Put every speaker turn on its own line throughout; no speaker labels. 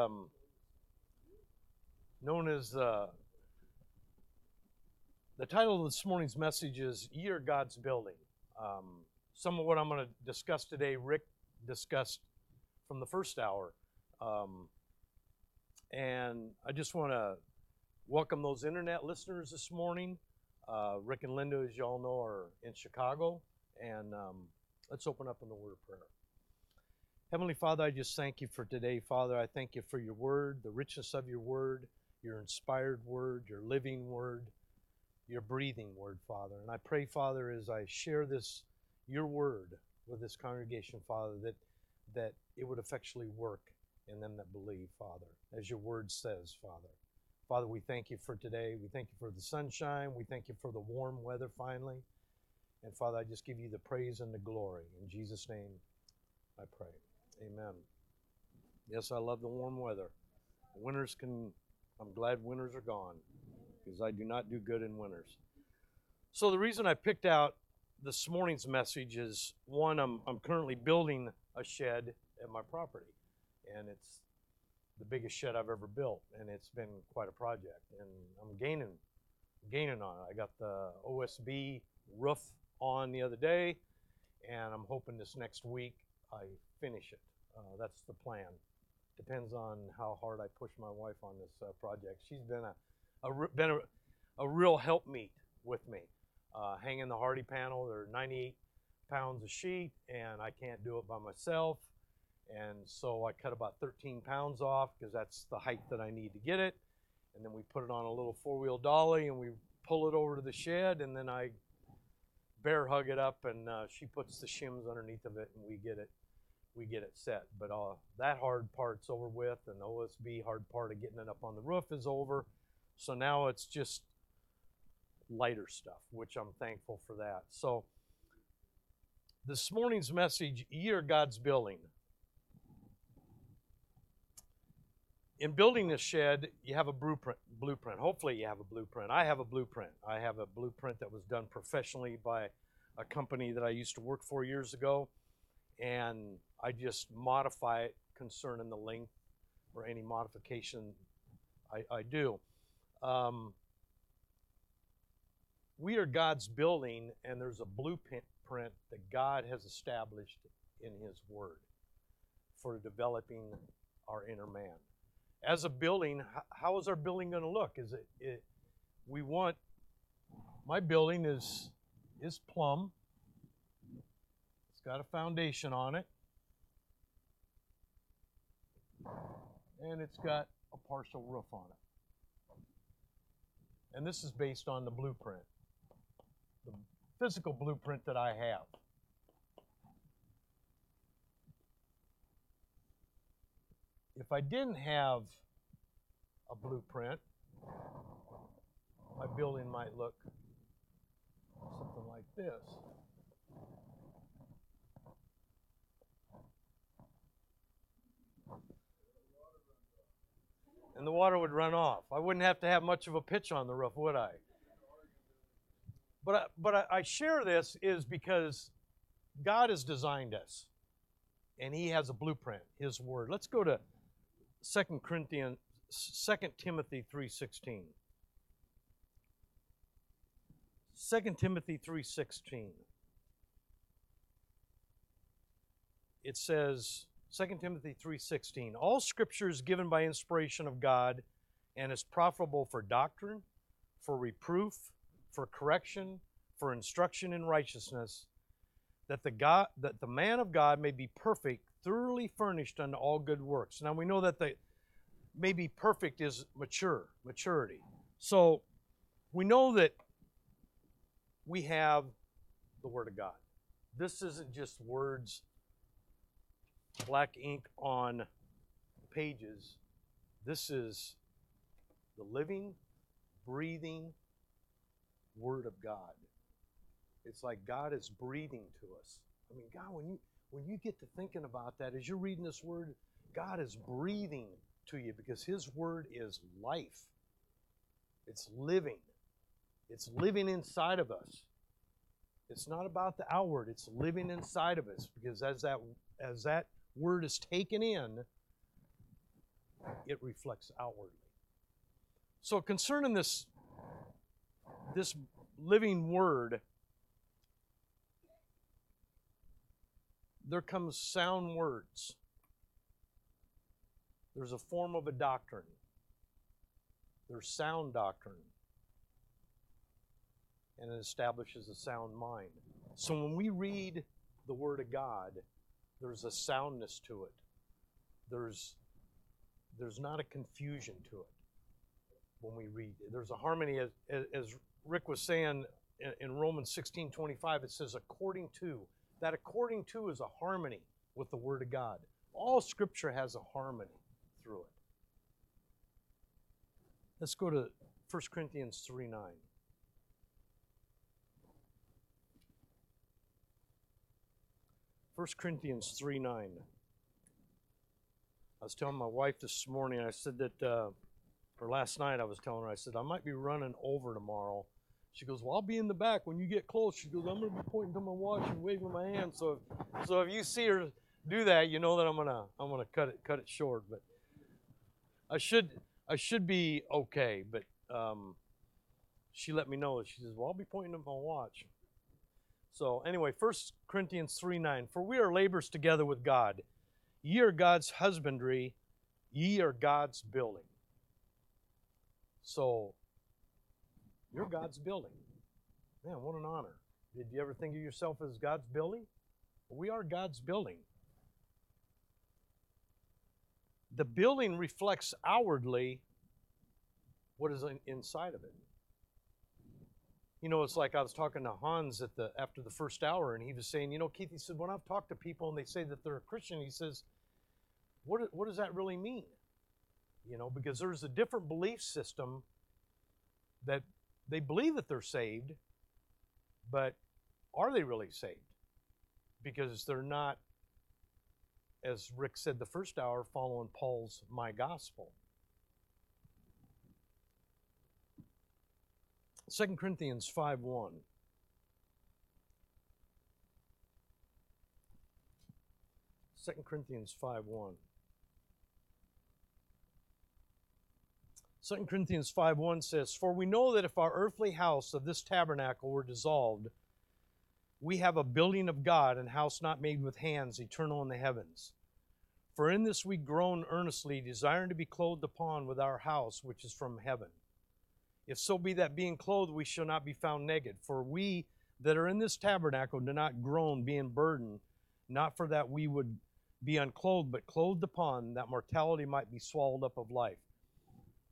um, known as uh, the title of this morning's message is "Ye Are God's Building." Um, some of what I'm going to discuss today, Rick discussed from the first hour, um, and I just want to welcome those internet listeners this morning. Uh, Rick and Linda, as you all know, are in Chicago, and um, let's open up in the word of prayer. Heavenly Father, I just thank you for today, Father. I thank you for your word, the richness of your word, your inspired word, your living word, your breathing word, Father. And I pray, Father, as I share this, your word with this congregation, Father, that that it would effectually work in them that believe, Father, as your word says, Father. Father, we thank you for today. We thank you for the sunshine. We thank you for the warm weather finally. And Father, I just give you the praise and the glory. In Jesus' name, I pray. Amen. Yes, I love the warm weather. Winters can, I'm glad winters are gone because I do not do good in winters. So, the reason I picked out this morning's message is one, I'm, I'm currently building a shed at my property, and it's the biggest shed I've ever built, and it's been quite a project, and I'm gaining, gaining on it. I got the OSB roof on the other day, and I'm hoping this next week I finish it. Uh, that's the plan. Depends on how hard I push my wife on this uh, project. She's been a, a been a, a real helpmeet with me. Uh, hanging the Hardie panel, they're 98 pounds a sheet, and I can't do it by myself. And so I cut about 13 pounds off because that's the height that I need to get it. And then we put it on a little four-wheel dolly and we pull it over to the shed, and then I bear hug it up, and uh, she puts the shims underneath of it, and we get it we get it set. But uh, that hard part's over with, and the OSB hard part of getting it up on the roof is over. So now it's just lighter stuff, which I'm thankful for that. So this morning's message, Ye Are God's Building. In building this shed, you have a blueprint. Blueprint. Hopefully, you have a blueprint. I have a blueprint. I have a blueprint that was done professionally by a company that I used to work for years ago, and I just modify it concerning the length or any modification I, I do. Um, we are God's building, and there's a blueprint that God has established in His Word for developing our inner man. As a building, how is our building going to look? Is it, it we want my building is is plumb. It's got a foundation on it. and it's got a partial roof on it. And this is based on the blueprint, the physical blueprint that I have. If I didn't have a blueprint, my building might look something like this. And the water would run off. I wouldn't have to have much of a pitch on the roof, would I? But I, but I, share this is because God has designed us, and He has a blueprint, His Word. Let's go to Second Corinthians, Second Timothy three sixteen. Second Timothy three sixteen. It says 2 Timothy 3:16 All scripture is given by inspiration of God and is profitable for doctrine, for reproof, for correction, for instruction in righteousness, that the God that the man of God may be perfect, thoroughly furnished unto all good works. Now we know that the may be perfect is mature, maturity. So we know that we have the Word of God. This isn't just words black ink on pages. This is the living, breathing Word of God. It's like God is breathing to us. I mean, God, when you when you get to thinking about that, as you're reading this word, God is breathing to you because His word is life. It's living. It's living inside of us. It's not about the outward, it's living inside of us because as that as that word is taken in, it reflects outwardly. So concerning this this living word there comes sound words. There's a form of a doctrine. There's sound doctrine. And it establishes a sound mind. So when we read the Word of God, there's a soundness to it. There's there's not a confusion to it when we read. There's a harmony, as, as Rick was saying in, Romans 16 25, it says, according to. That according to is a harmony with the Word of God. All Scripture has a harmony through it. Let's go to 1 Corinthians 3 9. First Corinthians 3 9. I was telling my wife this morning, I said that, uh, or last night I was telling her, I said, I might be running over tomorrow. She goes, Well, I'll be in the back when you get close. She goes, I'm going to be pointing to my watch and waving my hand. So if, so if you see her do that, you know that I'm going to I'm to cut it cut it short. But I should I should be okay. But um, she let me know. She says, Well, I'll be pointing to my watch. So anyway, 1 Corinthians 3 9. For we are labors together with God. Ye are God's husbandry, ye are God's building. So you're God's building. Man, what an honor. Did you ever think of yourself as God's building? We are God's building. The building reflects outwardly what is inside of it. You know, it's like I was talking to Hans at the after the first hour, and he was saying, you know, Keith, he said, when I've talked to people and they say that they're a Christian, he says, what, what does that really mean? You know, because there's a different belief system that they believe that they're saved, but are they really saved? Because they're not, as Rick said the first hour, following Paul's my gospel. 2 Corinthians 5 1. Second Corinthians 5 1. 2 Corinthians 5 1 says, For we know that if our earthly house of this tabernacle were dissolved, we have a building of God, and house not made with hands, eternal in the heavens. For in this we groan earnestly, desiring to be clothed upon with our house which is from heaven. If so be that being clothed we shall not be found naked. For we that are in this tabernacle do not groan, being burdened, not for that we would be unclothed, but clothed upon, that mortality might be swallowed up of life.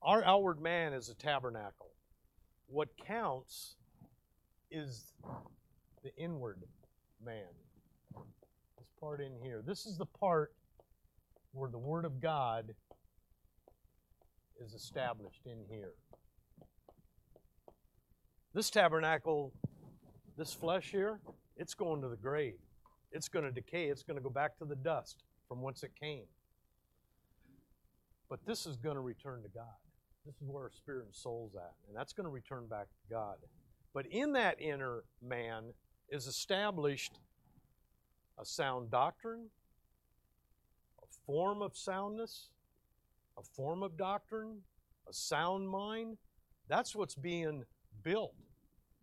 Our outward man is a tabernacle. What counts is the inward man. This part in here. This is the part where the Word of God is established in here. This tabernacle, this flesh here, it's going to the grave. It's going to decay. It's going to go back to the dust from whence it came. But this is going to return to God. This is where our spirit and soul's at. And that's going to return back to God. But in that inner man is established a sound doctrine, a form of soundness, a form of doctrine, a sound mind. That's what's being built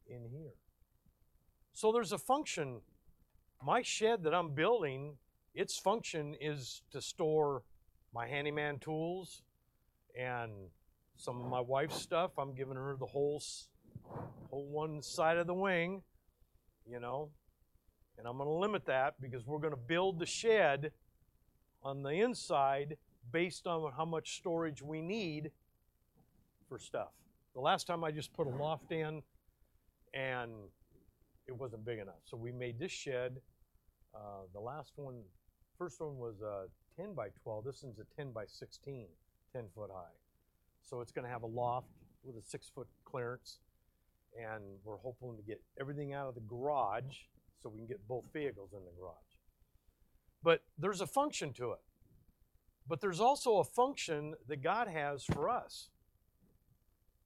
in here. So there's a function. My shed that I'm building, its function is to store my handyman tools and some of my wife's stuff. I'm giving her the whole, whole one side of the wing, you know. And I'm going to limit that because we're going to build the shed on the inside based on how much storage we need for stuff. The last time I just put a loft in and it wasn't big enough. So we made this shed. Uh, the last one, first one was a 10 by 12. This one's a 10 by 16, 10 foot high. So it's going to have a loft with a six foot clearance. And we're hoping to get everything out of the garage so we can get both vehicles in the garage. But there's a function to it. But there's also a function that God has for us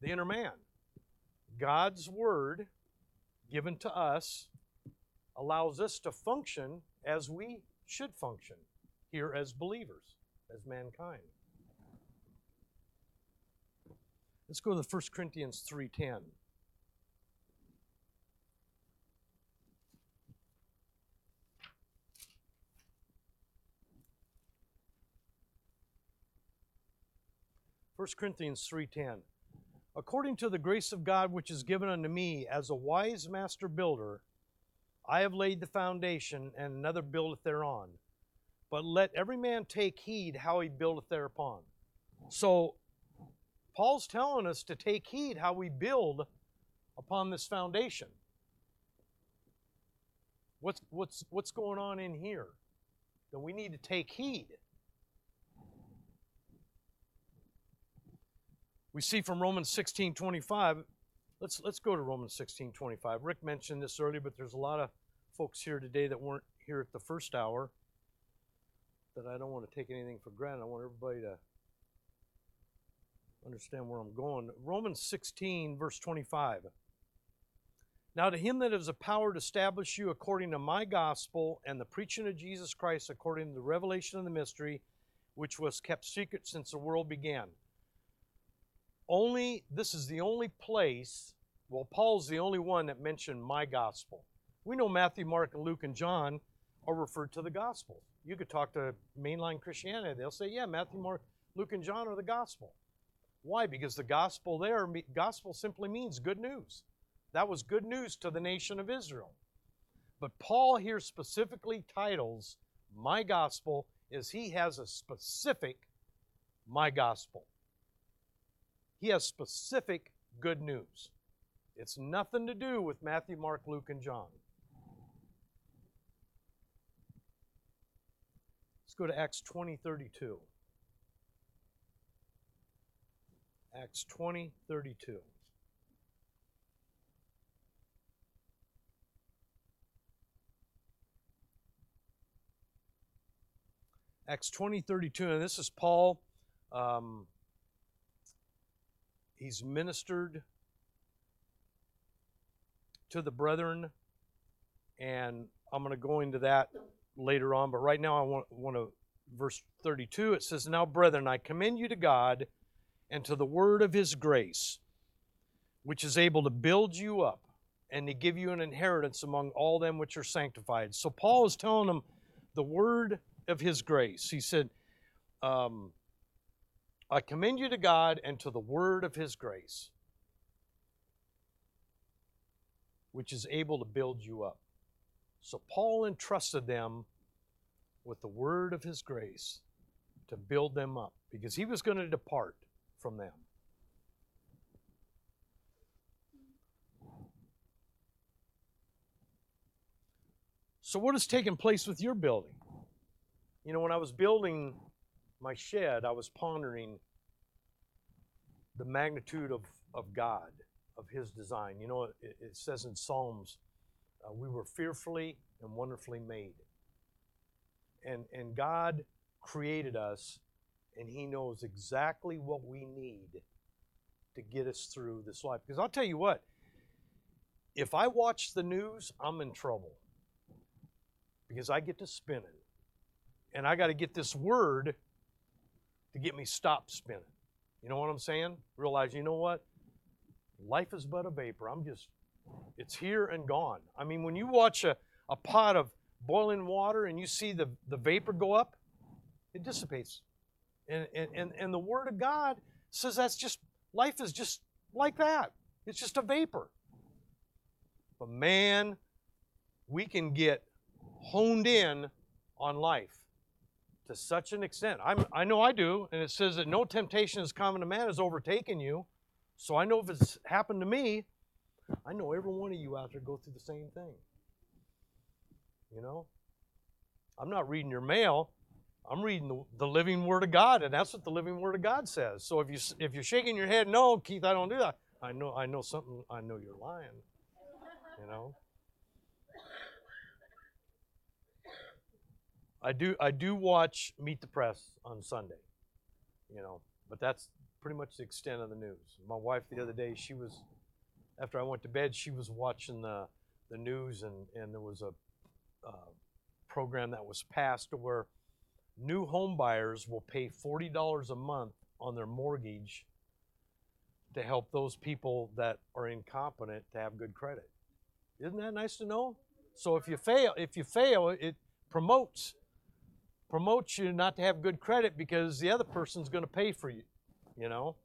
the inner man. God's word given to us allows us to function as we should function here as believers, as mankind. Let's go to 1 Corinthians 3:10. First Corinthians 3:10 According to the grace of God which is given unto me as a wise master builder I have laid the foundation and another buildeth thereon but let every man take heed how he buildeth thereupon so Paul's telling us to take heed how we build upon this foundation. What's, what's, what's going on in here? That we need to take heed. We see from Romans 16 25. Let's, let's go to Romans 16 25. Rick mentioned this earlier, but there's a lot of folks here today that weren't here at the first hour that I don't want to take anything for granted. I want everybody to understand where I'm going. Romans 16, verse 25. Now, to him that has a power to establish you according to my gospel and the preaching of Jesus Christ according to the revelation of the mystery, which was kept secret since the world began. Only, this is the only place, well, Paul's the only one that mentioned my gospel. We know Matthew, Mark, and Luke, and John are referred to the gospel. You could talk to mainline Christianity, they'll say, yeah, Matthew, Mark, Luke, and John are the gospel. Why? Because the gospel there, gospel simply means good news. That was good news to the nation of Israel. But Paul here specifically titles my gospel is he has a specific my gospel. He has specific good news. It's nothing to do with Matthew, Mark, Luke, and John. Let's go to Acts 20 32. Acts 20, 32. Acts 20, 32, and this is Paul. Um, he's ministered to the brethren, and I'm going to go into that later on, but right now I want, want to, verse 32, it says, Now, brethren, I commend you to God and to the word of his grace, which is able to build you up and to give you an inheritance among all them which are sanctified. So Paul is telling them the word of his grace. He said, um, I commend you to God and to the word of his grace, which is able to build you up. So Paul entrusted them with the word of his grace to build them up because he was going to depart from them. So, what has taken place with your building? You know, when I was building my shed, I was pondering the magnitude of, of God, of His design. You know, it, it says in Psalms, uh, we were fearfully and wonderfully made. And, and God created us and He knows exactly what we need to get us through this life. Because I'll tell you what, if I watch the news, I'm in trouble because I get to spinning. And I got to get this word to get me stop spinning. You know what I'm saying? Realize, you know what? Life is but a vapor. I'm just, it's here and gone. I mean, when you watch a, a pot of boiling water and you see the, the vapor go up, it dissipates. And, and, and the Word of God says that's just, life is just like that. It's just a vapor. But man, we can get honed in on life to such an extent. I'm, I know I do, and it says that no temptation is common to man has overtaken you. So I know if it's happened to me, I know every one of you out there go through the same thing. You know? I'm not reading your mail. I'm reading the, the living Word of God, and that's what the living Word of God says. So if you if you're shaking your head, no, Keith, I don't do that. I know I know something. I know you're lying. You know. I do I do watch Meet the Press on Sunday. You know, but that's pretty much the extent of the news. My wife the other day, she was after I went to bed, she was watching the the news, and and there was a uh, program that was passed where new home buyers will pay $40 a month on their mortgage to help those people that are incompetent to have good credit. Isn't that nice to know? So if you fail, if you fail, it promotes promotes you not to have good credit because the other person's going to pay for you, you know.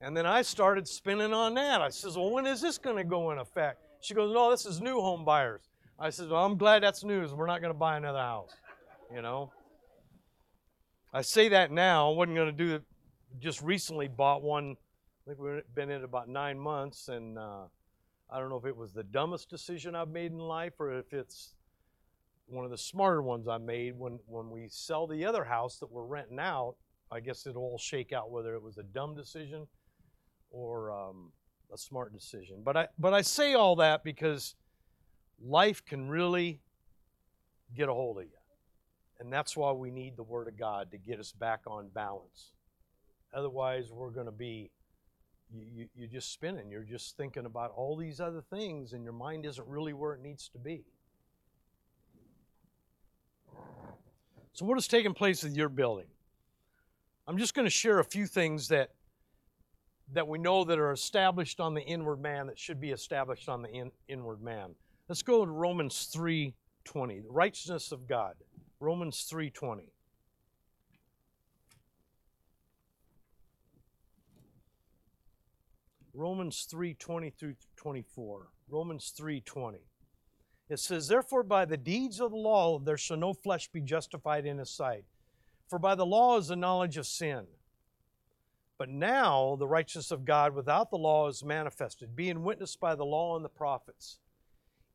And then I started spinning on that. I says, "Well, when is this going to go in effect?" She goes, "No, this is new home buyers." I said, "Well, I'm glad that's news. We're not going to buy another house." You know. I say that now. I wasn't going to do it. Just recently bought one. I think we've been in it about nine months, and uh, I don't know if it was the dumbest decision I've made in life or if it's one of the smarter ones I made. When when we sell the other house that we're renting out, I guess it'll all shake out whether it was a dumb decision or um, a smart decision. But I but I say all that because life can really get a hold of you. And that's why we need the Word of God to get us back on balance. Otherwise, we're going to be, you, you, are just spinning. You're just thinking about all these other things, and your mind isn't really where it needs to be. So, what has taken place with your building? I'm just going to share a few things that that we know that are established on the inward man that should be established on the in, inward man. Let's go to Romans 3:20, the righteousness of God. Romans 3:20. Romans 3:20 through 24. Romans 3:20. It says, Therefore, by the deeds of the law there shall no flesh be justified in his sight. For by the law is the knowledge of sin. But now the righteousness of God without the law is manifested, being witnessed by the law and the prophets.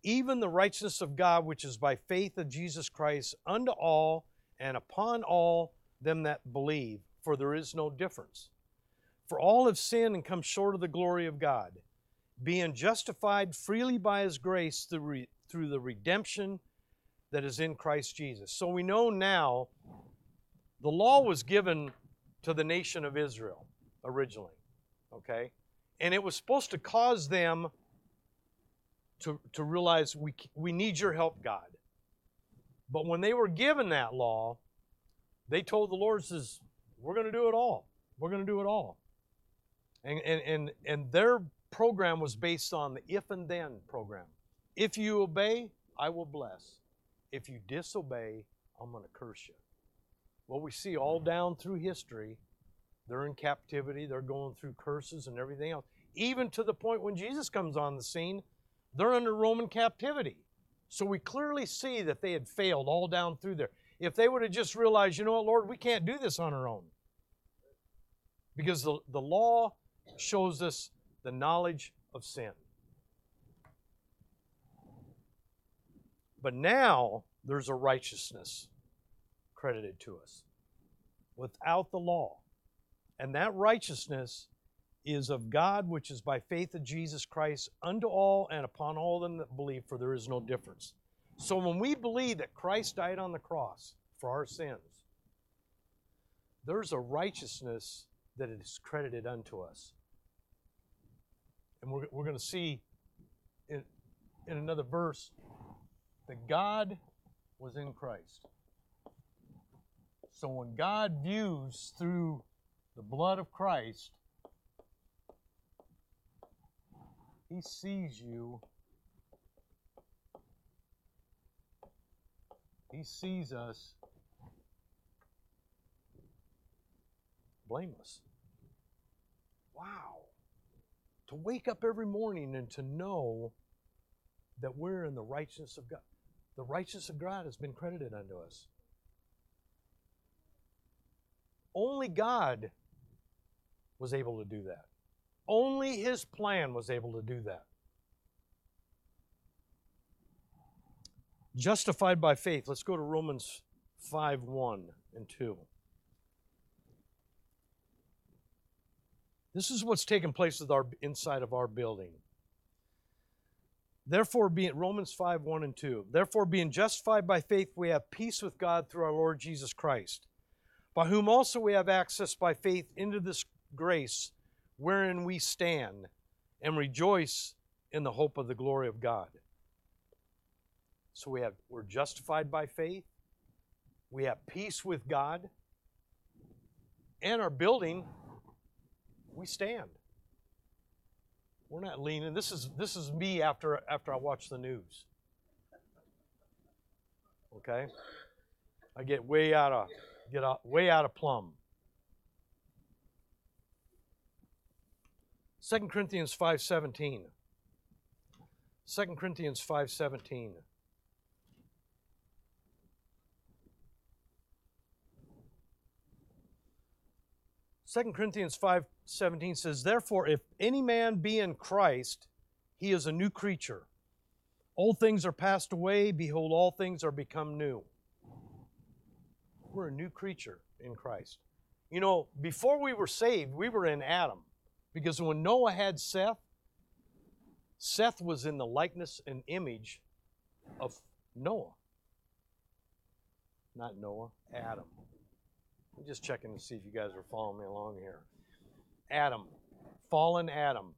Even the righteousness of God, which is by faith of Jesus Christ, unto all and upon all them that believe, for there is no difference. For all have sinned and come short of the glory of God, being justified freely by his grace through, through the redemption that is in Christ Jesus. So we know now the law was given to the nation of Israel originally, okay? And it was supposed to cause them to, to realize we, we need your help, God. But when they were given that law, they told the Lord, says, we're going to do it all. We're going to do it all. And, and, and, and their program was based on the if and then program. If you obey, I will bless. If you disobey, I'm going to curse you. Well, we see all down through history, they're in captivity, they're going through curses and everything else. Even to the point when Jesus comes on the scene, they're under Roman captivity. So we clearly see that they had failed all down through there. If they would have just realized, you know what, Lord, we can't do this on our own. Because the, the law shows us the knowledge of sin. But now there's a righteousness credited to us without the law. And that righteousness is of God, which is by faith of Jesus Christ unto all and upon all them that believe, for there is no difference. So when we believe that Christ died on the cross for our sins, there's a righteousness that is credited unto us. And we're, we're going to see in, in another verse that God was in Christ. So when God views through the blood of Christ, He sees you. He sees us blameless. Wow. To wake up every morning and to know that we're in the righteousness of God. The righteousness of God has been credited unto us. Only God was able to do that. Only His plan was able to do that. Justified by faith. Let's go to Romans 5 1 and 2. This is what's taken place with our inside of our building. Therefore, being Romans 5 1 and 2. Therefore, being justified by faith, we have peace with God through our Lord Jesus Christ, by whom also we have access by faith into this grace wherein we stand and rejoice in the hope of the glory of God. So we have we're justified by faith. We have peace with God. And our building, we stand. We're not leaning. This is this is me after after I watch the news. Okay? I get way out of get out, way out of plumb. 2 Corinthians 5:17. 2 Corinthians 5:17. Second Corinthians 5:17 says, "Therefore if any man be in Christ, he is a new creature. Old things are passed away, behold all things are become new." We're a new creature in Christ. You know, before we were saved, we were in Adam. Because when Noah had Seth, Seth was in the likeness and image of Noah. Not Noah, Adam. I'm just checking to see if you guys are following me along here. Adam, fallen Adam.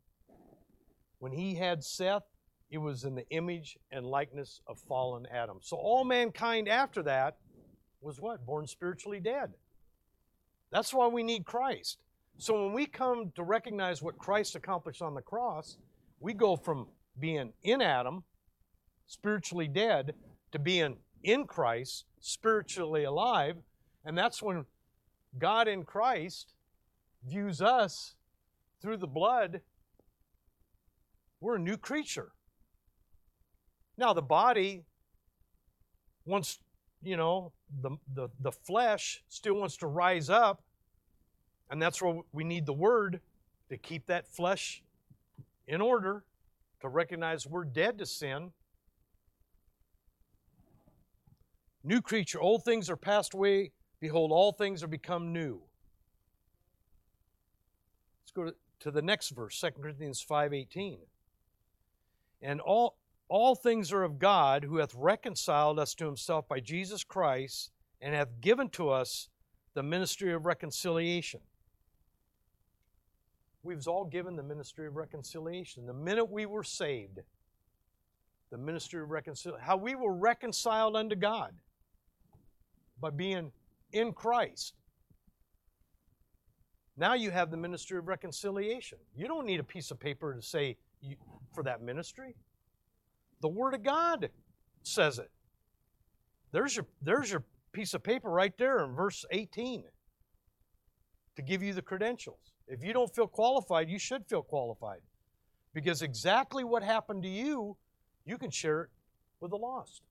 When he had Seth, it was in the image and likeness of fallen Adam. So all mankind after that was what? Born spiritually dead. That's why we need Christ. So when we come to recognize what Christ accomplished on the cross, we go from being in Adam, spiritually dead, to being in Christ, spiritually alive. And that's when God in Christ views us through the blood. We're a new creature. Now, the body wants, you know, the, the, the flesh still wants to rise up and that's where we need the word to keep that flesh in order, to recognize we're dead to sin. New creature, old things are passed away. Behold, all things are become new. Let's go to, the next verse, 2 Corinthians 5:18. And all all things are of God, who hath reconciled us to himself by Jesus Christ, and hath given to us the ministry of reconciliation. We was all given the ministry of reconciliation. The minute we were saved, the ministry of reconciliation, how we were reconciled unto God by being in Christ. Now you have the ministry of reconciliation. You don't need a piece of paper to say you, for that ministry. The Word of God says it. There's your, there's your piece of paper right there in verse 18 to give you the credentials. If you don't feel qualified, you should feel qualified. Because exactly what happened to you, you can share it with the lost.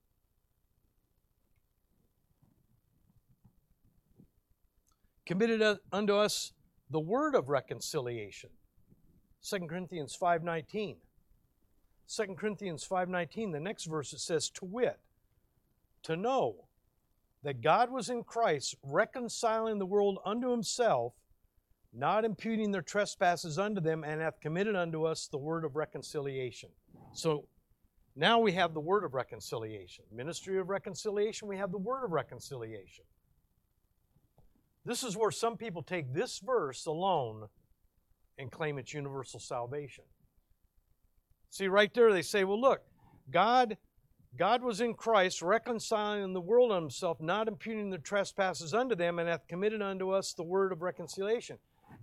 Committed unto us the word of reconciliation. 2 Corinthians 5:19. 2 Corinthians 5:19, the next verse it says to wit, to know that God was in Christ reconciling the world unto himself not imputing their trespasses unto them, and hath committed unto us the word of reconciliation. So now we have the word of reconciliation. Ministry of reconciliation, we have the word of reconciliation. This is where some people take this verse alone and claim it's universal salvation. See, right there, they say, well, look, God. God was in Christ, reconciling the world unto himself, not imputing their trespasses unto them, and hath committed unto us the word of reconciliation.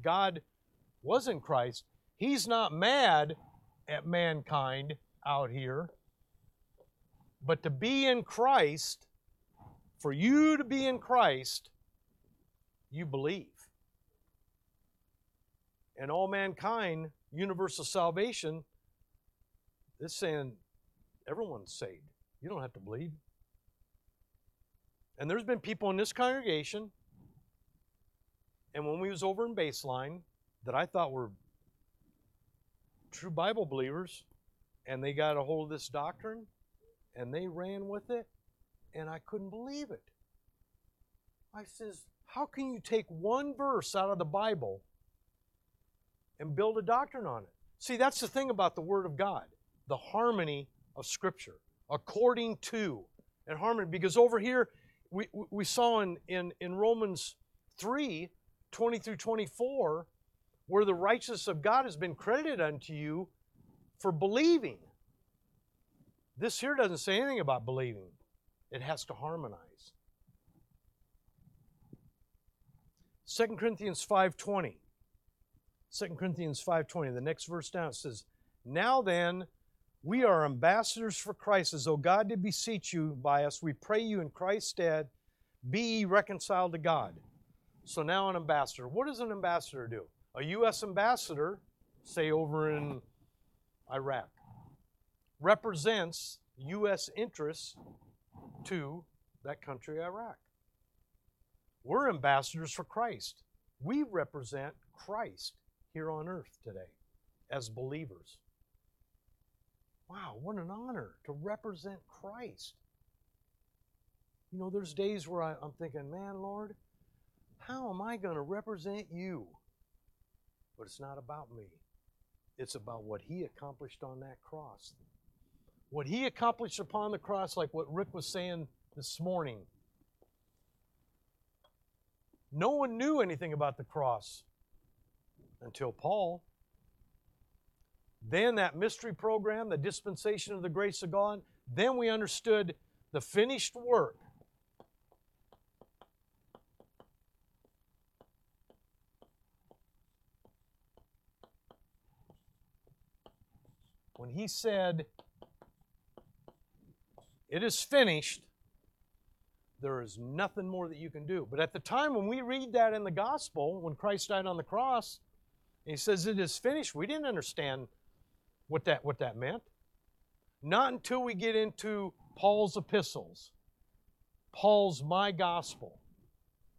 God was in Christ, He's not mad at mankind out here. But to be in Christ, for you to be in Christ, you believe. And all mankind, universal salvation, is saying everyone's saved. You don't have to believe. And there's been people in this congregation and when we was over in baseline that I thought were true Bible believers, and they got a hold of this doctrine and they ran with it, and I couldn't believe it. I says, How can you take one verse out of the Bible and build a doctrine on it? See, that's the thing about the Word of God the harmony of Scripture, according to, and harmony. Because over here, we, we saw in, in, in Romans 3 20 through 24, where the righteousness of God has been credited unto you for believing. This here doesn't say anything about believing. It has to harmonize. 2 Corinthians 5:20. 2 Corinthians 5:20. The next verse down it says, Now then, we are ambassadors for Christ, as though God did beseech you by us. We pray you in Christ's stead, be reconciled to God. So now an ambassador. What does an ambassador do? A U.S. ambassador, say over in Iraq, represents U.S. interests to that country, Iraq. We're ambassadors for Christ. We represent Christ here on earth today as believers. Wow, what an honor to represent Christ. You know, there's days where I, am thinking, man, Lord, how am I going to represent you? But it's not about me, it's about what He accomplished on that cross. What He accomplished upon the cross, like what Rick was saying this morning. No one knew anything about the cross until Paul. Then that mystery program, the dispensation of the grace of God, then we understood the finished work. When he said, It is finished, there is nothing more that you can do. But at the time when we read that in the gospel, when Christ died on the cross, he says it is finished, we didn't understand what that, what that meant. Not until we get into Paul's epistles, Paul's My Gospel,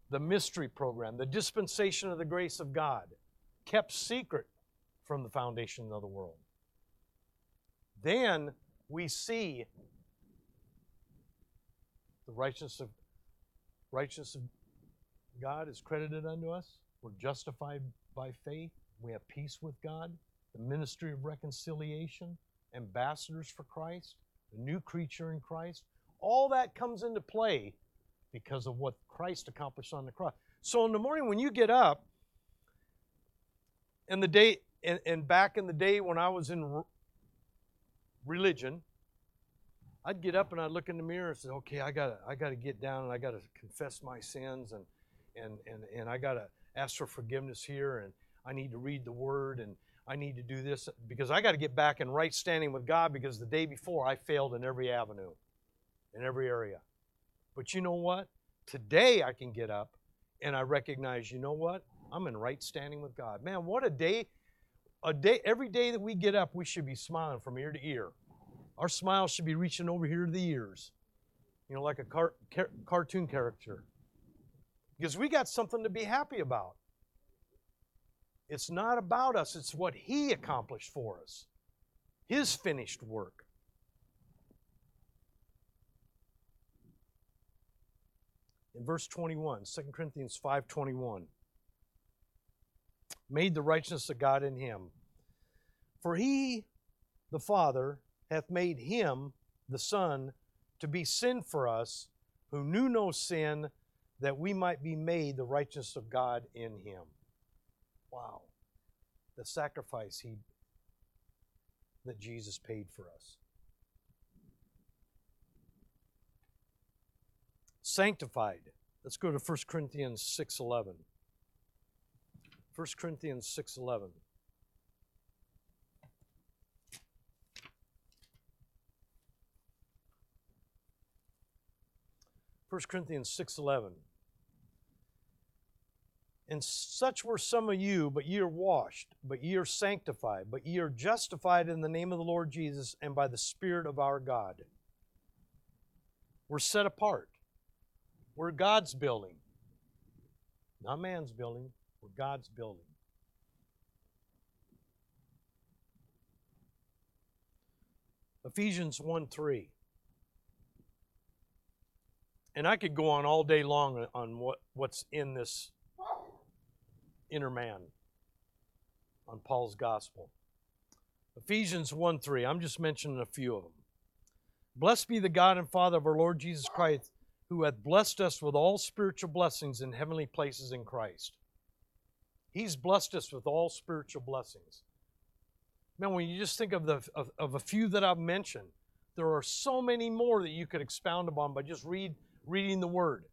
the mystery program, the dispensation of the grace of God, kept secret from the foundation of the world. Then we see the righteousness of righteousness of God is credited unto us. We're justified by faith. We have peace with God the ministry of reconciliation, ambassadors for Christ, a new creature in Christ. All that comes into play because of what Christ accomplished on the cross. So in the morning when you get up, and the day and, and back in the day when I was in religion, I'd get up and I'd look in the mirror and say, "Okay, I gotta I gotta get down and I gotta confess my sins and and and and I gotta ask for forgiveness here and I need to read the Word and I need to do this because I got to get back in right standing with God because the day before I failed in every avenue, in every area. But you know what? Today I can get up and I recognize, you know what? I'm in right standing with God. Man, what a day. A day every day that we get up, we should be smiling from ear to ear. Our smile should be reaching over here to the ears. You know, like a car, car, cartoon character. Because we got something to be happy about. It's not about us, it's what He accomplished for us, His finished work. In verse 21, 2 Corinthians 5:21, made the righteousness of God in him. For he, the Father, hath made him, the Son, to be sin for us, who knew no sin, that we might be made the righteousness of God in him. Wow. The sacrifice he that Jesus paid for us. Sanctified. Let's go to 1 Corinthians 6:11. 1 Corinthians 6:11. First Corinthians 6:11 and such were some of you, but ye are washed, but ye are sanctified, but ye are justified in the name of the Lord Jesus and by the Spirit of our God. We're set apart. We're God's building, not man's building. We're God's building. Ephesians 1 3. And I could go on all day long on what, what's in this inner man on Paul's gospel. Ephesians 1 3. I'm just mentioning a few of them. Blessed be the God and Father of our Lord Jesus Christ, who hath blessed us with all spiritual blessings in heavenly places in Christ. He's blessed us with all spiritual blessings. Man, when you just think of, the, of, of a few that I've mentioned, there are so many more that you could expound upon by just read, reading the Word.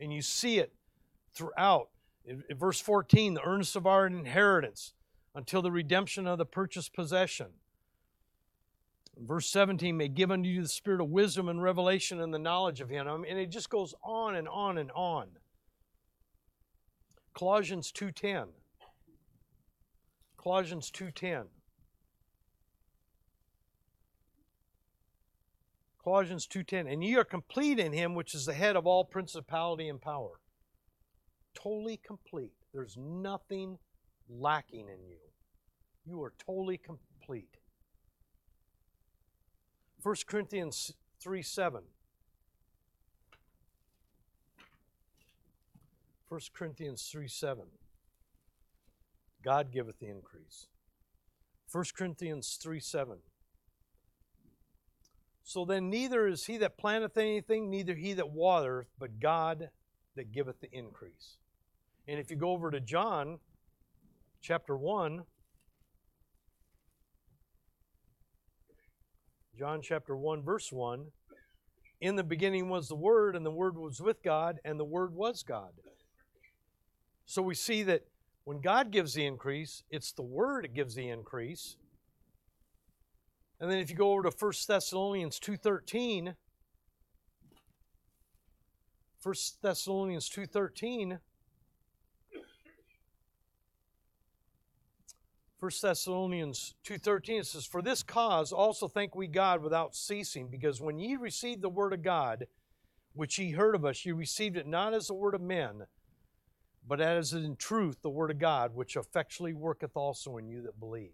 And you see it throughout in, in verse 14, the earnest of our inheritance until the redemption of the purchased possession. Verse 17 may give unto you the spirit of wisdom and revelation and the knowledge of him. And it just goes on and on and on. Colossians 2:10. Colossians 2:10. Colossians 2:10 and ye are complete in him which is the head of all principality and power. Totally complete. There's nothing lacking in you. You are totally complete. 1 Corinthians 3 7. 1 Corinthians 3 7. God giveth the increase. 1 Corinthians 3 7. So then, neither is he that planteth anything, neither he that watereth, but God that giveth the increase. And if you go over to John chapter 1, John chapter 1, verse 1 In the beginning was the Word, and the Word was with God, and the Word was God. So we see that when God gives the increase, it's the Word that gives the increase. And then if you go over to 1 Thessalonians 2.13, 1 Thessalonians 2.13, 1 Thessalonians 2.13, it says, For this cause also thank we God without ceasing, because when ye received the word of God, which ye heard of us, ye received it not as the word of men, but as in truth the word of God, which effectually worketh also in you that believe.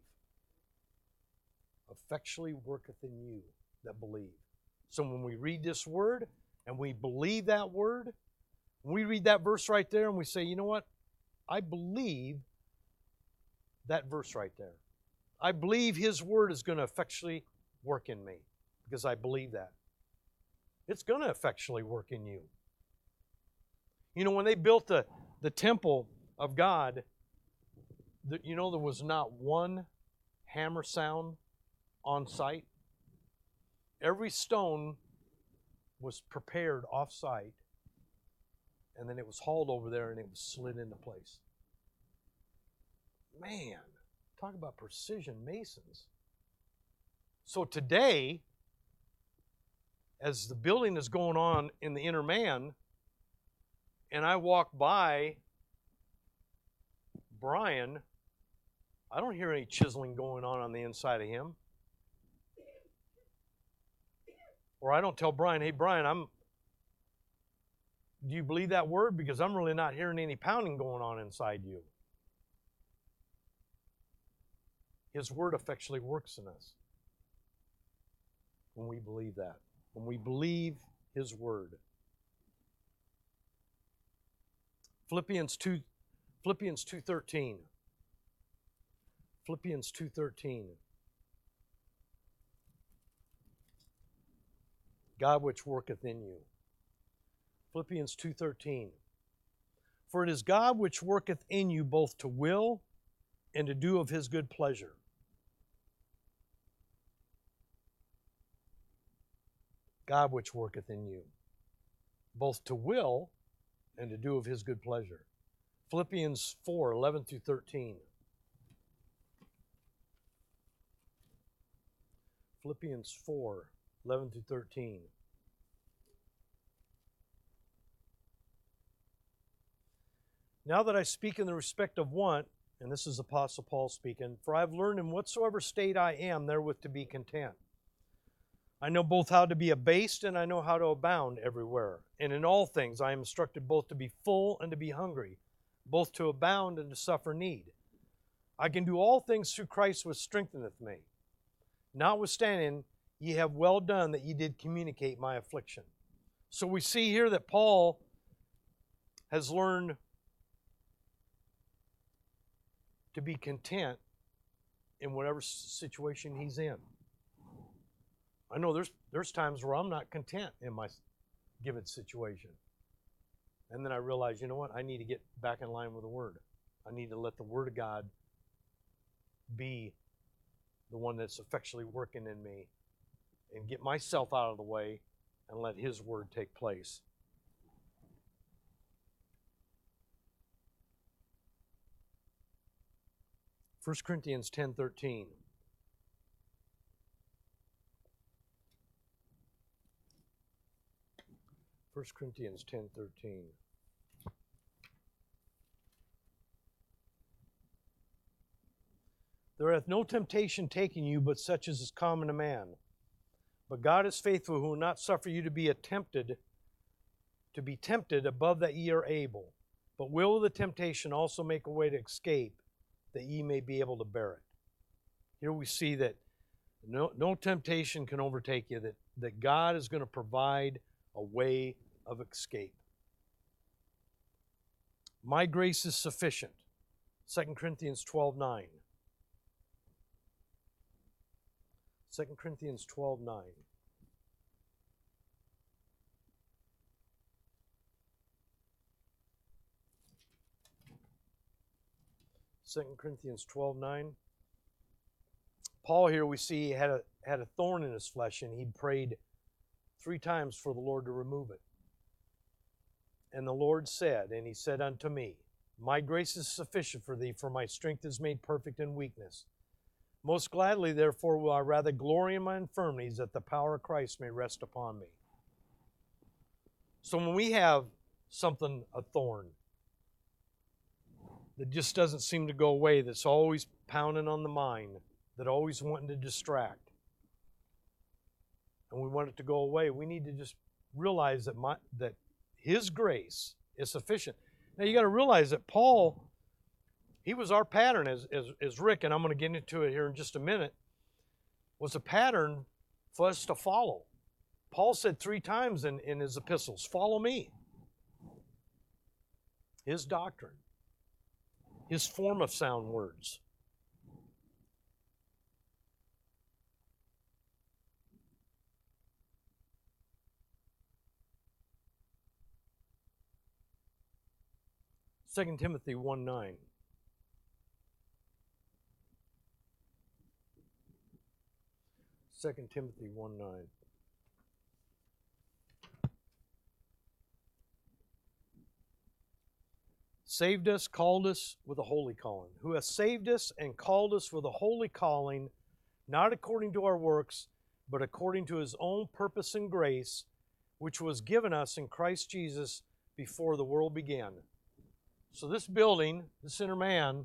Effectually worketh in you that believe. So when we read this word and we believe that word, we read that verse right there and we say, you know what? I believe that verse right there. I believe His Word is going to effectually work in me because I believe that. It's going to effectually work in you. You know, when they built the, the temple of God, the, you know, there was not one hammer sound on site. Every stone was prepared off site, and then it was hauled over there and it was slid into place. Man, talk about precision masons. So today, as the building is going on in the inner man, and I walk by Brian, I don't hear any chiseling going on on the inside of him. Or I don't tell Brian, hey, Brian, I'm. Do you believe that word? Because I'm really not hearing any pounding going on inside you. His word effectually works in us when we believe that. When we believe His word. Philippians 2 Philippians 2:13 Philippians 2:13 God which worketh in you. Philippians 2:13 For it is God which worketh in you both to will and to do of his good pleasure. God which worketh in you, both to will and to do of his good pleasure. Philippians 4 11 through 13. Philippians 4 11 through 13. Now that I speak in the respect of want, and this is Apostle Paul speaking, for I have learned in whatsoever state I am therewith to be content. I know both how to be abased and I know how to abound everywhere. And in all things I am instructed both to be full and to be hungry, both to abound and to suffer need. I can do all things through Christ which strengtheneth me. Notwithstanding, ye have well done that ye did communicate my affliction. So we see here that Paul has learned to be content in whatever situation he's in. I know there's there's times where I'm not content in my given situation. And then I realize, you know what? I need to get back in line with the Word. I need to let the Word of God be the one that's effectually working in me and get myself out of the way and let His word take place. First Corinthians 10:13 1 Corinthians 10:13 There hath no temptation taken you but such as is common to man. But God is faithful, who will not suffer you to be tempted, to be tempted above that ye are able, but will the temptation also make a way to escape, that ye may be able to bear it. Here we see that no, no temptation can overtake you, that, that God is going to provide a way of escape. My grace is sufficient. 2 Corinthians 12 9. 2 Corinthians 12 9. Second Corinthians 12 9. Paul here we see had a had a thorn in his flesh and he prayed three times for the Lord to remove it. And the Lord said, and he said unto me, My grace is sufficient for thee, for my strength is made perfect in weakness. Most gladly, therefore, will I rather glory in my infirmities, that the power of Christ may rest upon me. So when we have something, a thorn, that just doesn't seem to go away, that's always pounding on the mind, that always wanting to distract, and we want it to go away, we need to just realize that my, that His grace is sufficient. Now you got to realize that Paul, he was our pattern as, as, as Rick, and I'm going to get into it here in just a minute, was a pattern for us to follow. Paul said three times in, in his epistles, Follow me. His doctrine, his form of sound words. Second Timothy 1 9. Second Timothy 1 9. Saved us, called us with a holy calling, who has saved us and called us with a holy calling, not according to our works, but according to his own purpose and grace, which was given us in Christ Jesus before the world began. So, this building, this inner man,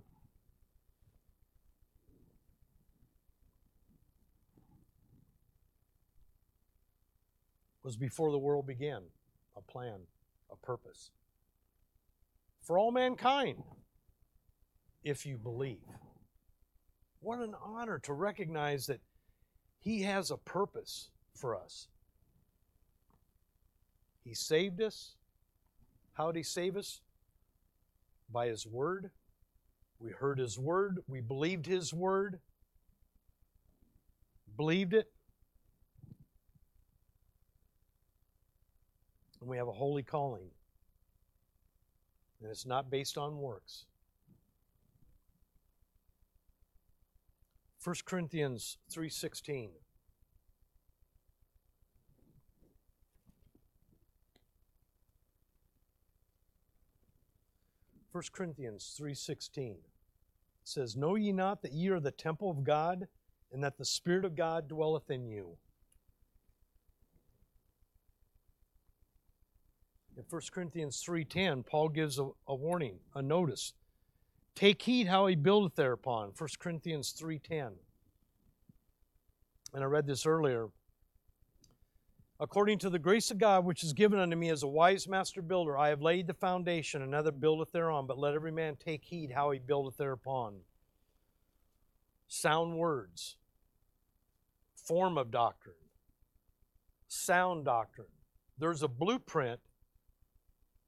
was before the world began a plan, a purpose for all mankind if you believe. What an honor to recognize that He has a purpose for us. He saved us. How did He save us? By His Word. We heard His Word. We believed His Word. Believed it. And we have a holy calling. And it's not based on works. 1 Corinthians 3:16 1 Corinthians 3:16 says, "Know ye not that ye are the temple of God, and that the Spirit of God dwelleth in you?" In 1 Corinthians 3:10, Paul gives a, a warning, a notice. Take heed how he buildeth thereupon. 1 Corinthians 3:10. And I read this earlier. According to the grace of God which is given unto me as a wise master builder, I have laid the foundation, another buildeth thereon, but let every man take heed how he buildeth thereupon. Sound words, form of doctrine, sound doctrine. There's a blueprint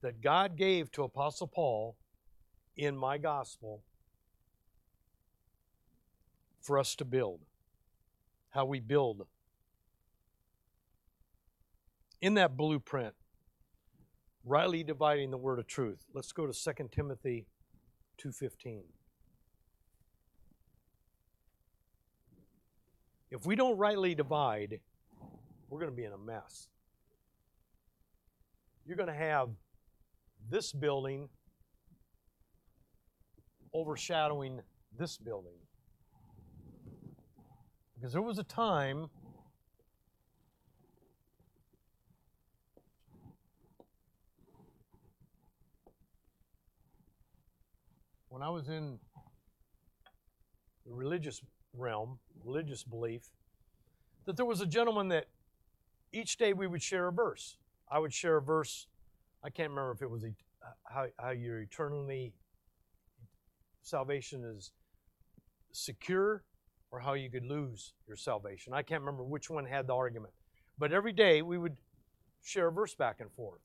that God gave to Apostle Paul in my gospel for us to build. How we build in that blueprint, rightly dividing the word of truth. Let's go to 2 Timothy 2:15. If we don't rightly divide, we're going to be in a mess. You're going to have this building overshadowing this building. Because there was a time when I was in the religious realm, religious belief, that there was a gentleman that each day we would share a verse. I would share a verse I can't remember if it was how, how your eternally salvation is secure or how you could lose your salvation. I can't remember which one had the argument. But every day we would share a verse back and forth.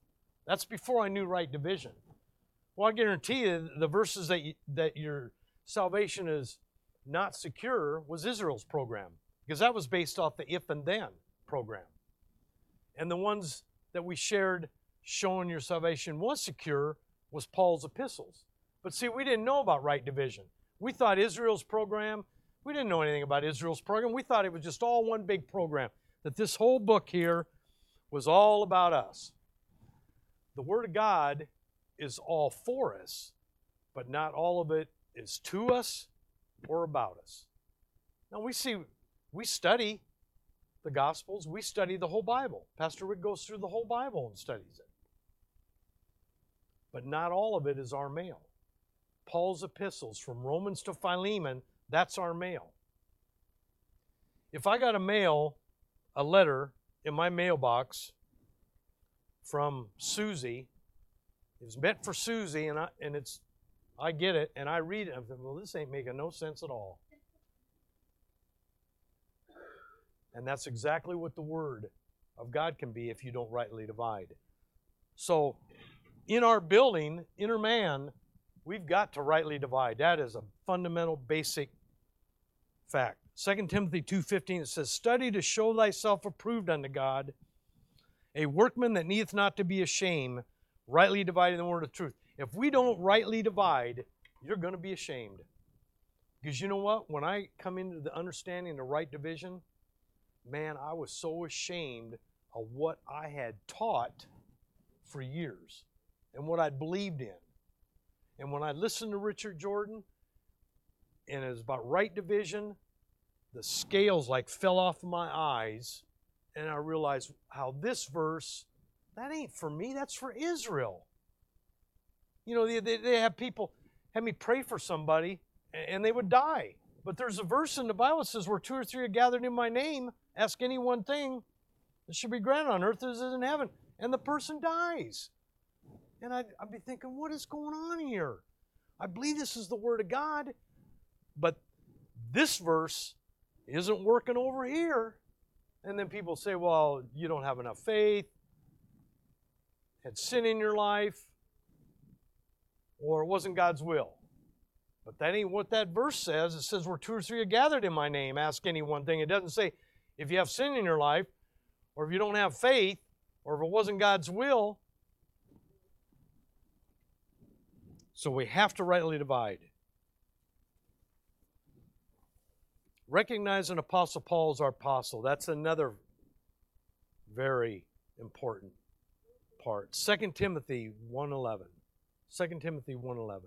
That's before I knew right division. Well, I guarantee you the verses that, you, that your salvation is not secure was Israel's program because that was based off the if and then program. And the ones that we shared showing your salvation was secure was Paul's epistles. But see, we didn't know about right division. We thought Israel's program, we didn't know anything about Israel's program. We thought it was just all one big program, that this whole book here was all about us. The Word of God is all for us, but not all of it is to us or about us. Now we see, we study the Gospels, we study the whole Bible. Pastor Rick goes through the whole Bible and studies it. But not all of it is our mail. Paul's epistles, from Romans to Philemon, that's our mail. If I got a mail, a letter in my mailbox from Susie, it's meant for Susie, and I and it's I get it, and I read it. I'm thinking, well, this ain't making no sense at all. And that's exactly what the word of God can be if you don't rightly divide. So, in our building, inner man, we've got to rightly divide. That is a fundamental, basic fact. 2 Timothy 2.15, it says, Study to show thyself approved unto God, a workman that needeth not to be ashamed, rightly dividing the word of truth. If we don't rightly divide, you're going to be ashamed. Because you know what? When I come into the understanding the right division, man, I was so ashamed of what I had taught for years and what I'd believed in. And when I listened to Richard Jordan, and it was about right division, the scales like fell off of my eyes, and I realized how this verse, that ain't for me, that's for Israel. You know, they, they have people have me pray for somebody, and they would die. But there's a verse in the Bible that says, Where two or three are gathered in my name, ask any one thing, it should be granted on earth as it is in heaven. And the person dies. And I'd, I'd be thinking, what is going on here? I believe this is the Word of God, but this verse isn't working over here. And then people say, well, you don't have enough faith, had sin in your life, or it wasn't God's will. But that ain't what that verse says. It says, where two or three are gathered in my name, ask any one thing. It doesn't say, if you have sin in your life, or if you don't have faith, or if it wasn't God's will, So we have to rightly divide. Recognize an apostle Paul as our apostle. That's another very important part. 2 Timothy 1.11. 2 Timothy 1.11.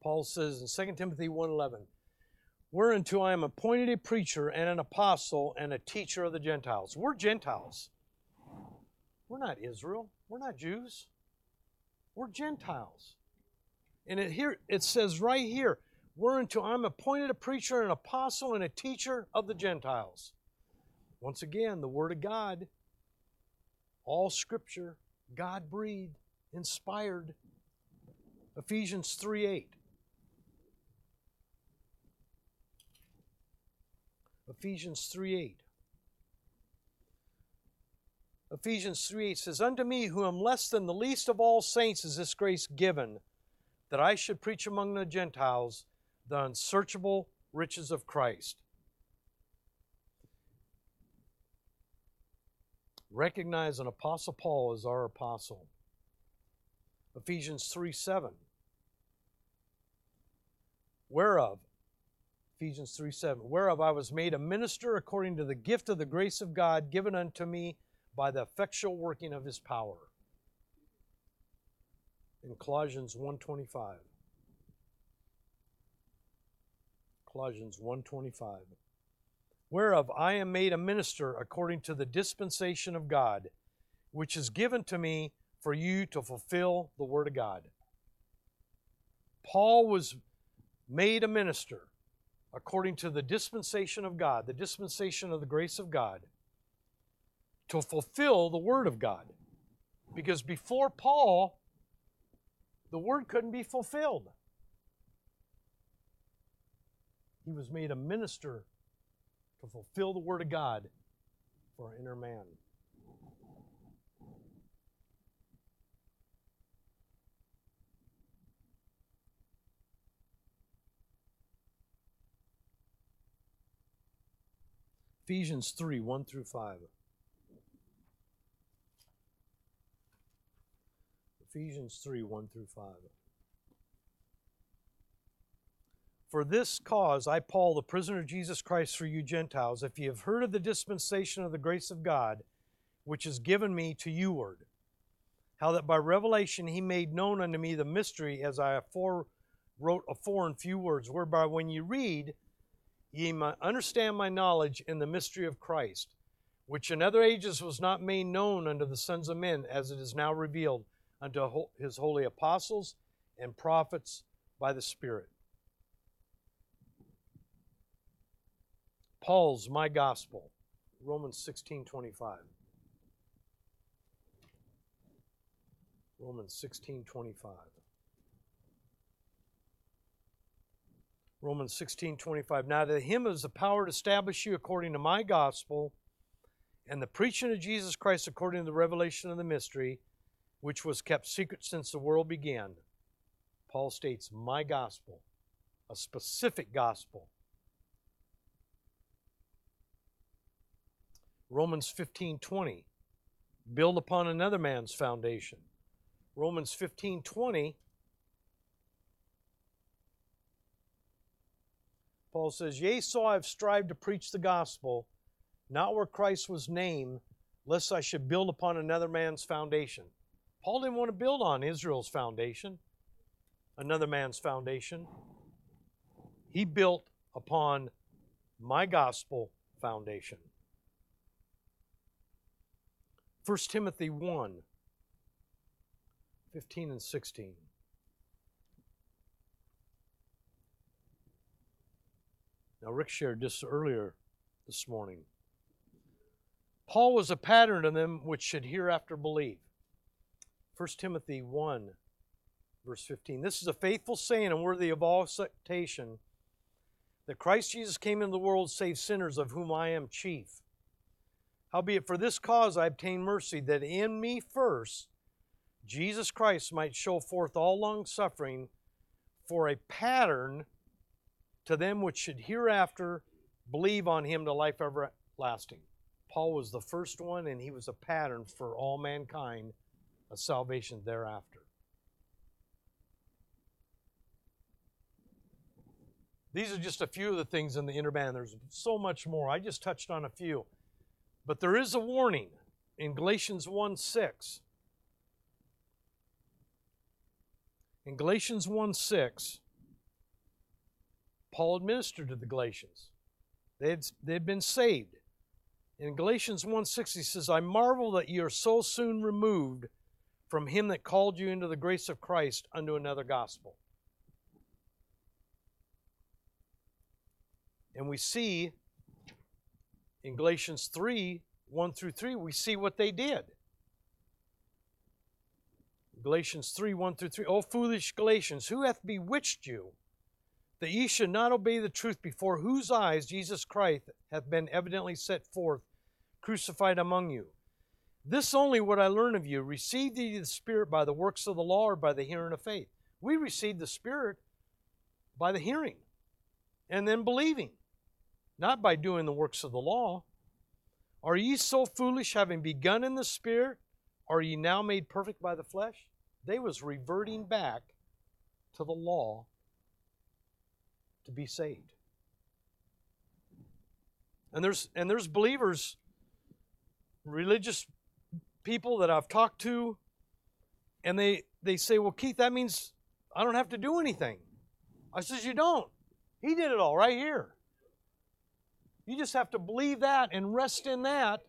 Paul says in 2 Timothy 1.11, Whereunto I am appointed a preacher and an apostle and a teacher of the Gentiles. We're Gentiles. We're not Israel. We're not Jews. We're Gentiles. And it here it says right here, whereunto I'm appointed a preacher, an apostle, and a teacher of the Gentiles. Once again, the Word of God, all Scripture, God breathed, inspired. Ephesians 3 8. Ephesians 3 8. Ephesians 3 8 says, Unto me, who am less than the least of all saints, is this grace given, that I should preach among the Gentiles the unsearchable riches of Christ. Recognize an apostle Paul as our apostle. Ephesians 3 7. Whereof, Ephesians 3 7, whereof I was made a minister according to the gift of the grace of God given unto me by the effectual working of his power. In Colossians 1:25. Colossians 1:25. Whereof I am made a minister according to the dispensation of God, which is given to me for you to fulfill the Word of God. Paul was made a minister according to the dispensation of God, the dispensation of the grace of God, to fulfill the Word of God. Because before Paul, the Word couldn't be fulfilled. He was made a minister to fulfill the Word of God for our inner man. Ephesians 3 1 through 5. Ephesians 3 1 through 5. For this cause, I, Paul, the prisoner of Jesus Christ for you Gentiles, if ye have heard of the dispensation of the grace of God, which is given me to youward, how that by revelation he made known unto me the mystery, as I afore wrote afore in few words, whereby when you read, ye might understand my knowledge in the mystery of Christ, which in other ages was not made known unto the sons of men, as it is now revealed unto his holy apostles and prophets by the Spirit. Paul's my gospel, Romans 16 25. Romans 16 25. Romans 16, 25. Now to him is the power to establish you according to my gospel and the preaching of Jesus Christ according to the revelation of the mystery, which was kept secret since the world began. Paul states, my gospel, a specific gospel. Romans 15, 20. Build upon another man's foundation. Romans 15, 20 Paul says, Yea, so I've strived to preach the gospel, not where Christ was named, lest I should build upon another man's foundation. Paul didn't want to build on Israel's foundation, another man's foundation. He built upon my gospel foundation. 1 Timothy 1 15 and 16. Now, Rick shared this earlier this morning. Paul was a pattern to them which should hereafter believe. 1 Timothy 1, verse 15. This is a faithful saying and worthy of all acceptation that Christ Jesus came into the world to save sinners, of whom I am chief. Howbeit, for this cause I obtain mercy, that in me first Jesus Christ might show forth all long suffering for a pattern to them which should hereafter believe on him to life everlasting. Paul was the first one, and he was a pattern for all mankind of salvation thereafter. These are just a few of the things in the inner man. There's so much more. I just touched on a few. But there is a warning in Galatians 1 6. In Galatians 1 6, Paul administered to the Galatians. They had, they had been saved. In Galatians 1:6 he says, "I marvel that ye are so soon removed from him that called you into the grace of Christ unto another gospel." And we see in Galatians 3, 1 through 3, we see what they did. Galatians 3, 1 through 3. O foolish Galatians, who hath bewitched you? that ye should not obey the truth before whose eyes Jesus Christ hath been evidently set forth, crucified among you. This only would I learn of you. Received ye the Spirit by the works of the law or by the hearing of faith? We received the Spirit by the hearing and then believing, not by doing the works of the law. Are ye so foolish, having begun in the Spirit? Are ye now made perfect by the flesh? They was reverting back to the law to be saved. And there's and there's believers, religious people that I've talked to, and they they say, "Well, Keith, that means I don't have to do anything." I says, "You don't. He did it all right here. You just have to believe that and rest in that."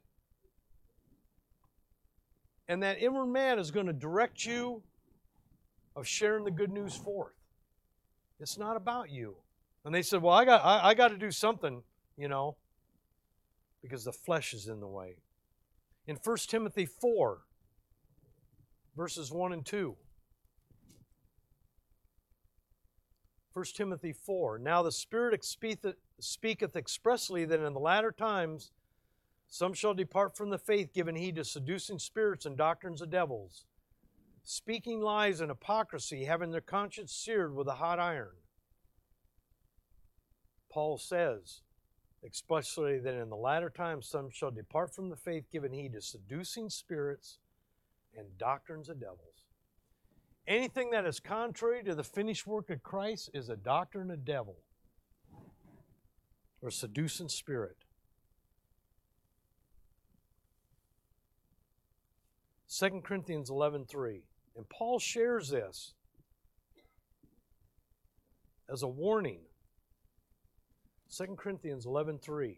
And that inward man is going to direct you of sharing the good news forth. It's not about you. And they said, Well, I got I, I got to do something, you know, because the flesh is in the way. In 1 Timothy 4, verses 1 and 2. 1 Timothy 4. Now the Spirit speaketh expressly that in the latter times some shall depart from the faith, giving heed to seducing spirits and doctrines of devils, speaking lies and hypocrisy, having their conscience seared with a hot iron. Paul says expressly that in the latter times some shall depart from the faith, giving heed to seducing spirits and doctrines of devils. Anything that is contrary to the finished work of Christ is a doctrine of devil or seducing spirit. 2 Corinthians 11:3. And Paul shares this as a warning. 2 Corinthians 11:3.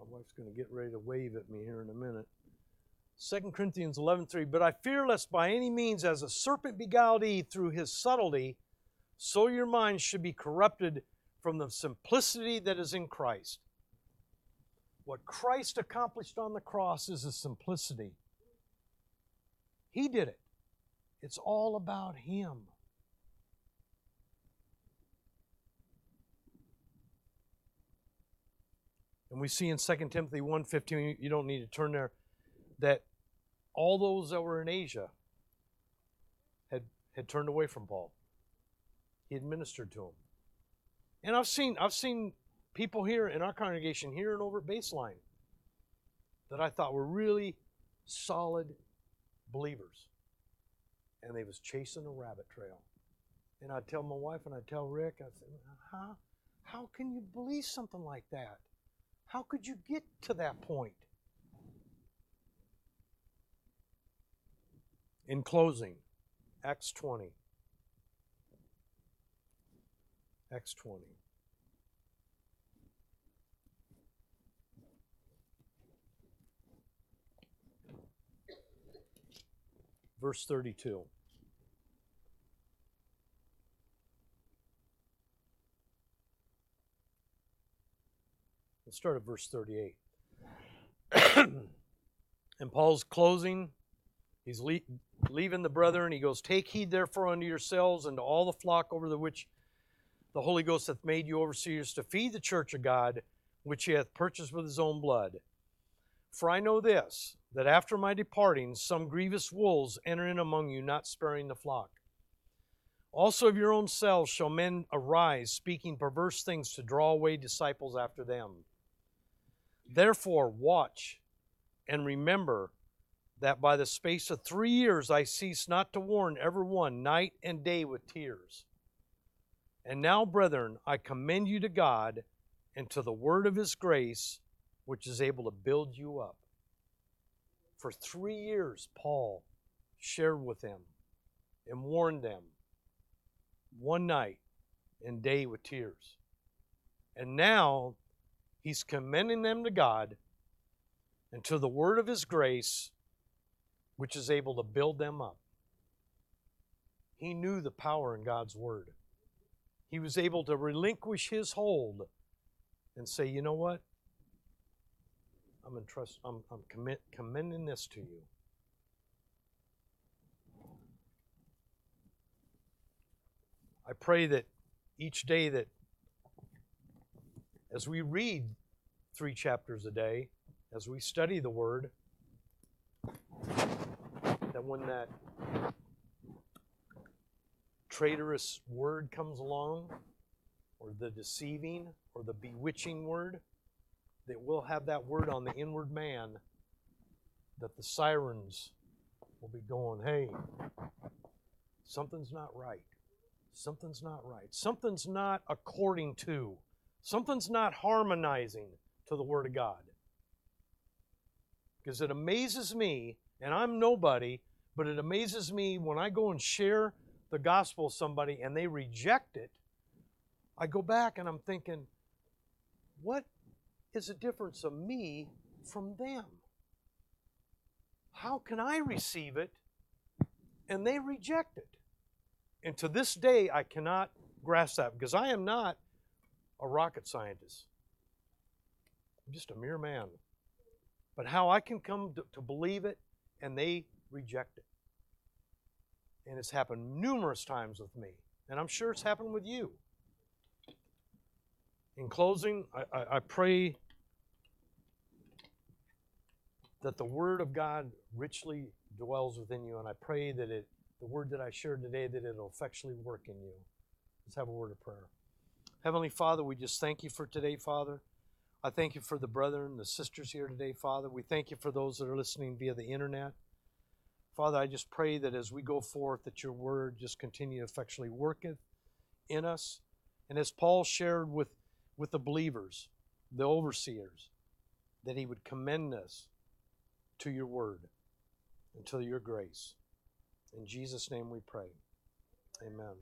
My wife's going to get ready to wave at me here in a minute. 2 Corinthians 11:3 But I fear lest by any means as a serpent beguiled Eve through his subtlety so your minds should be corrupted from the simplicity that is in Christ. What Christ accomplished on the cross is a simplicity. He did it. It's all about him. And we see in 2 Timothy 1:15 you don't need to turn there that all those that were in Asia had had turned away from Paul. He administered to them. And I've seen I've seen people here in our congregation here and over at Baseline that I thought were really solid believers. And they was chasing a rabbit trail. And I'd tell my wife and I'd tell Rick, I'd say, how, how can you believe something like that? How could you get to that point? In closing, Acts 20. Acts 20. Verse 32. Let's start at verse 38. and Paul's closing. He's le- leaving the brethren. He goes, Take heed therefore unto yourselves and to all the flock over the which the Holy Ghost hath made you overseers to feed the church of God, which he hath purchased with his own blood. For I know this, that after my departing, some grievous wolves enter in among you, not sparing the flock. Also of your own selves shall men arise, speaking perverse things to draw away disciples after them. Therefore, watch and remember that by the space of three years I cease not to warn every one night and day with tears. And now, brethren, I commend you to God and to the word of his grace, which is able to build you up. For three years, Paul shared with them and warned them one night and day with tears. And now He's commending them to God and to the word of His grace, which is able to build them up. He knew the power in God's word. He was able to relinquish his hold and say, you know what? I'm entrust, I'm, I'm commit, commending this to you. I pray that each day that as we read three chapters a day, as we study the Word, that when that traitorous word comes along, or the deceiving, or the bewitching word, that we'll have that word on the inward man, that the sirens will be going, hey, something's not right. Something's not right. Something's not according to. Something's not harmonizing to the Word of God. Because it amazes me, and I'm nobody, but it amazes me when I go and share the gospel with somebody and they reject it. I go back and I'm thinking, what is the difference of me from them. How can I receive it and they reject it? And to this day, I cannot grasp that because I am not a rocket scientist. I'm just a mere man. But how I can come to, to believe it and they reject it. And it's happened numerous times with me. And I'm sure it's happened with you. In closing, I, I, I pray that the Word of God richly dwells within you, and I pray that it, the word that I shared today, that it'll effectually work in you. Let's have a word of prayer. Heavenly Father, we just thank you for today, Father. I thank you for the brethren, the sisters here today, Father. We thank you for those that are listening via the internet. Father, I just pray that as we go forth, that your word just continue to effectually worketh in us. And as Paul shared with, with the believers, the overseers, that he would commend us to your word and to your grace. In Jesus' name we pray. Amen.